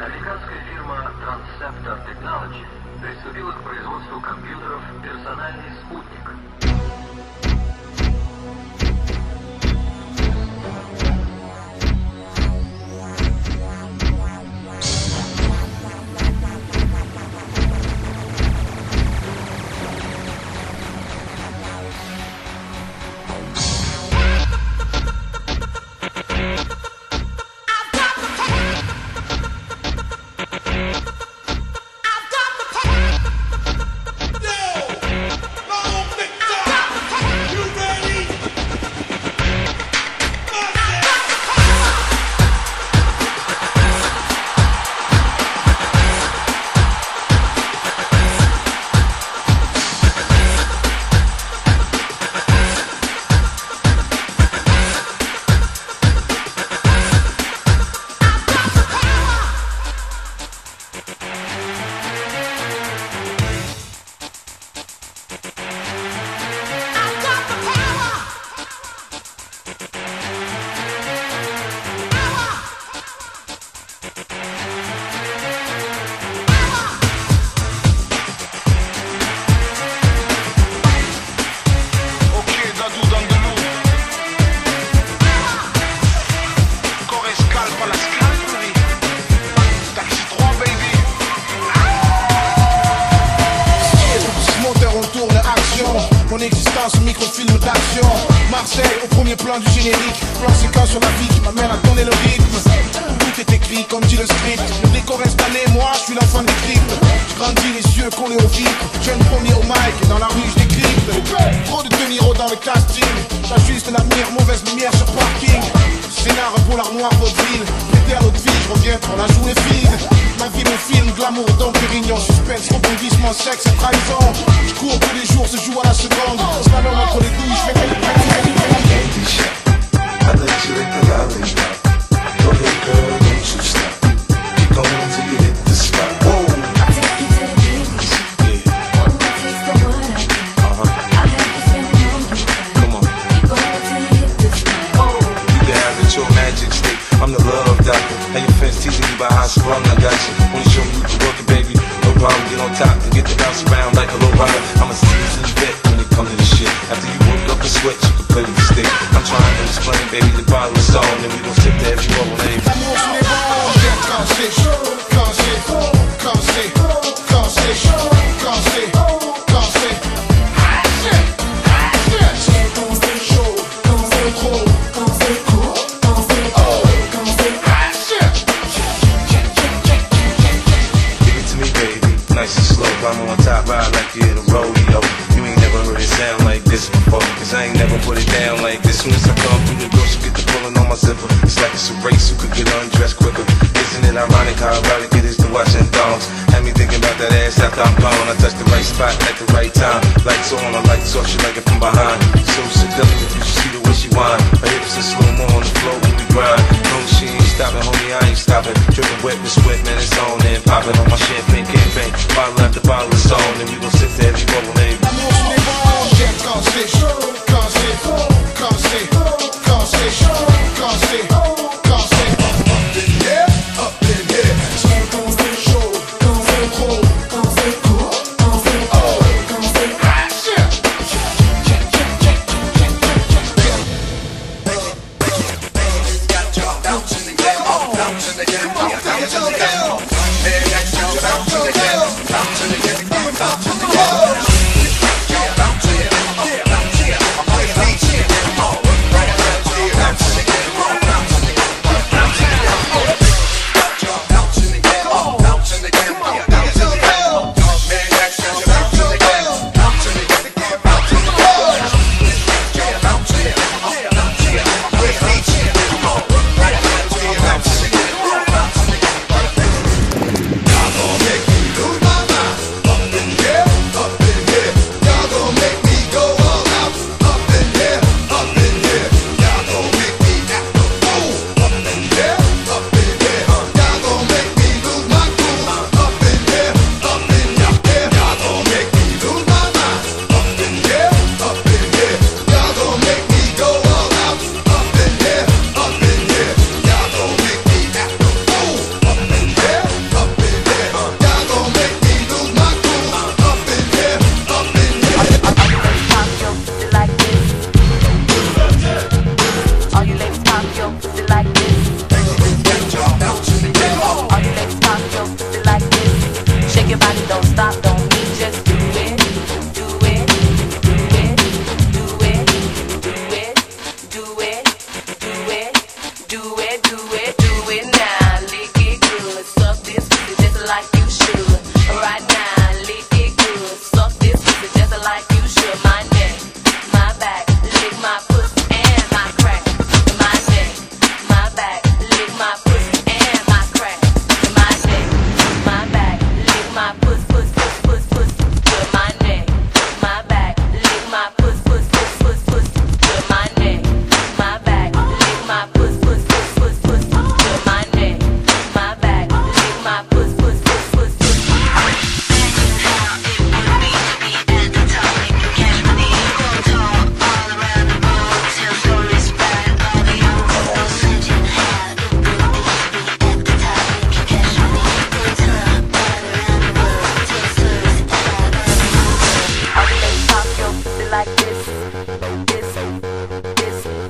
Американская фирма Transceptor Technology приступила к производству компьютеров «Персональный спутник». Grandis les yeux collés au vitre. Jeune premier au mic, dans la rue, je décrypte. Trop de De Niro dans le casting. J'ajuste l'avenir, mauvaise lumière sur parking. Scénar pour l'armoire vaudeville. L'été à l'autre vie, je reviens pour la journée fine. Ma vie, mon film, glamour, Dom Pérignon, suspense, rebondissement, sexe et trahison. Je cours tous les jours, se joue à la seconde. Slalom entre les douilles, je fais I I'm the love doctor. And your fence teasing you about how I sprung. I got you. Wanna show me you can work it, baby? No problem. Get on top and get the bounce Cause I ain't never put it down like this. Soon as I come through the door, she get the pulling on my zipper. It's like it's a race who could get undressed quicker. Isn't it ironic how erotic it is to watch in thongs? Had me thinking about that ass after I'm gone. I touch the right spot at the right time. Lights on, I lights off, she like it from behind. So seductive, you should see the way she whine. Her hips in slow mo on the floor when we grind. No, she ain't stopping, homie, I ain't stopping. Dripping wet with sweat, man, it's on and popping on my champagne campaign. Bottle after bottle, it's on, and we gon' sit there every bubble name. J'aime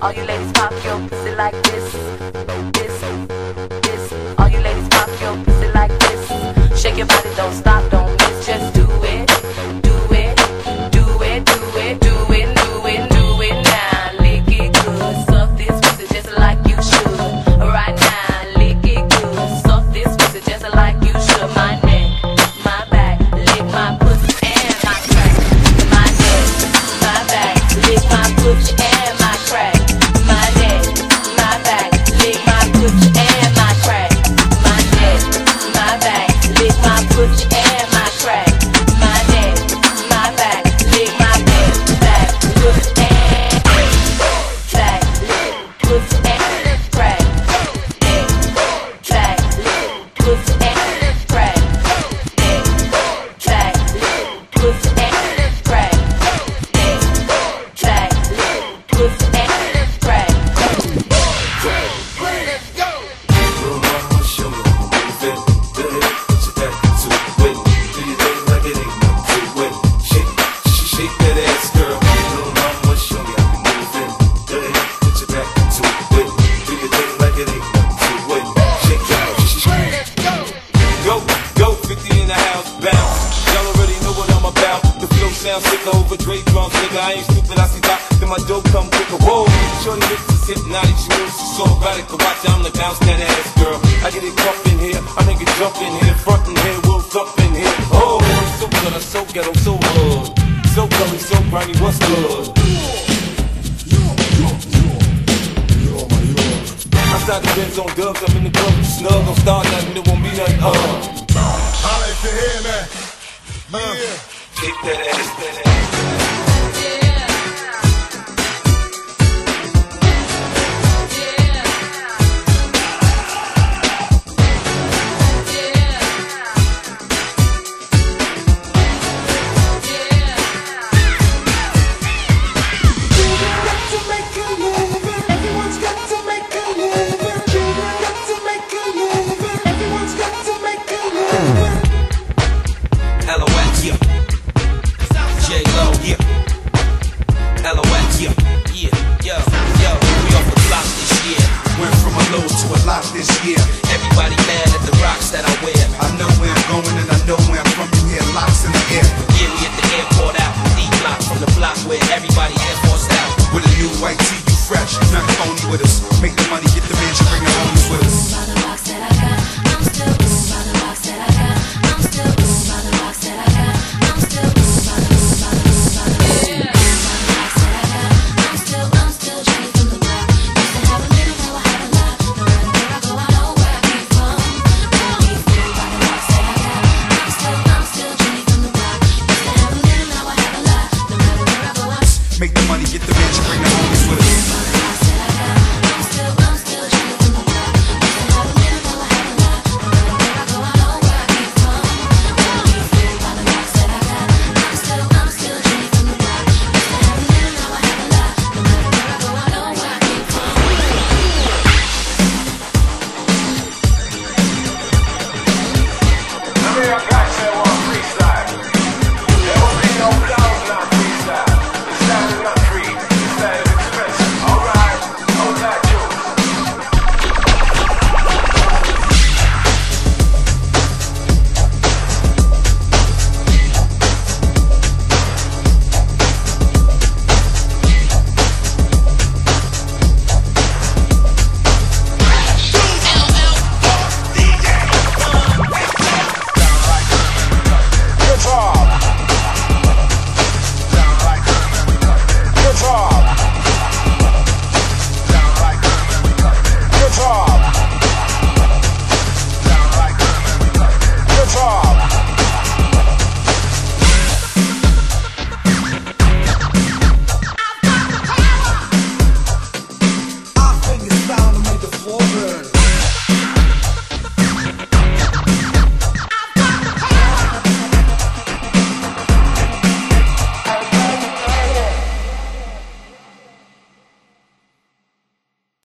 All you ladies pop your pussy like this. Naughty jewels, she's so erotic watch I'm the bounce that ass, girl. I get it rough in here, I make it jump in here, front in here, wheels up in here. Oh, so good, I'm so ghetto, so hood. So gully, so grimy, what's good? Outside the Benz on dubs, I'm in the club, snug, don't start nothing, it won't be nothing, uh. I like to hear that. Yeah. Kick that ass, that ass.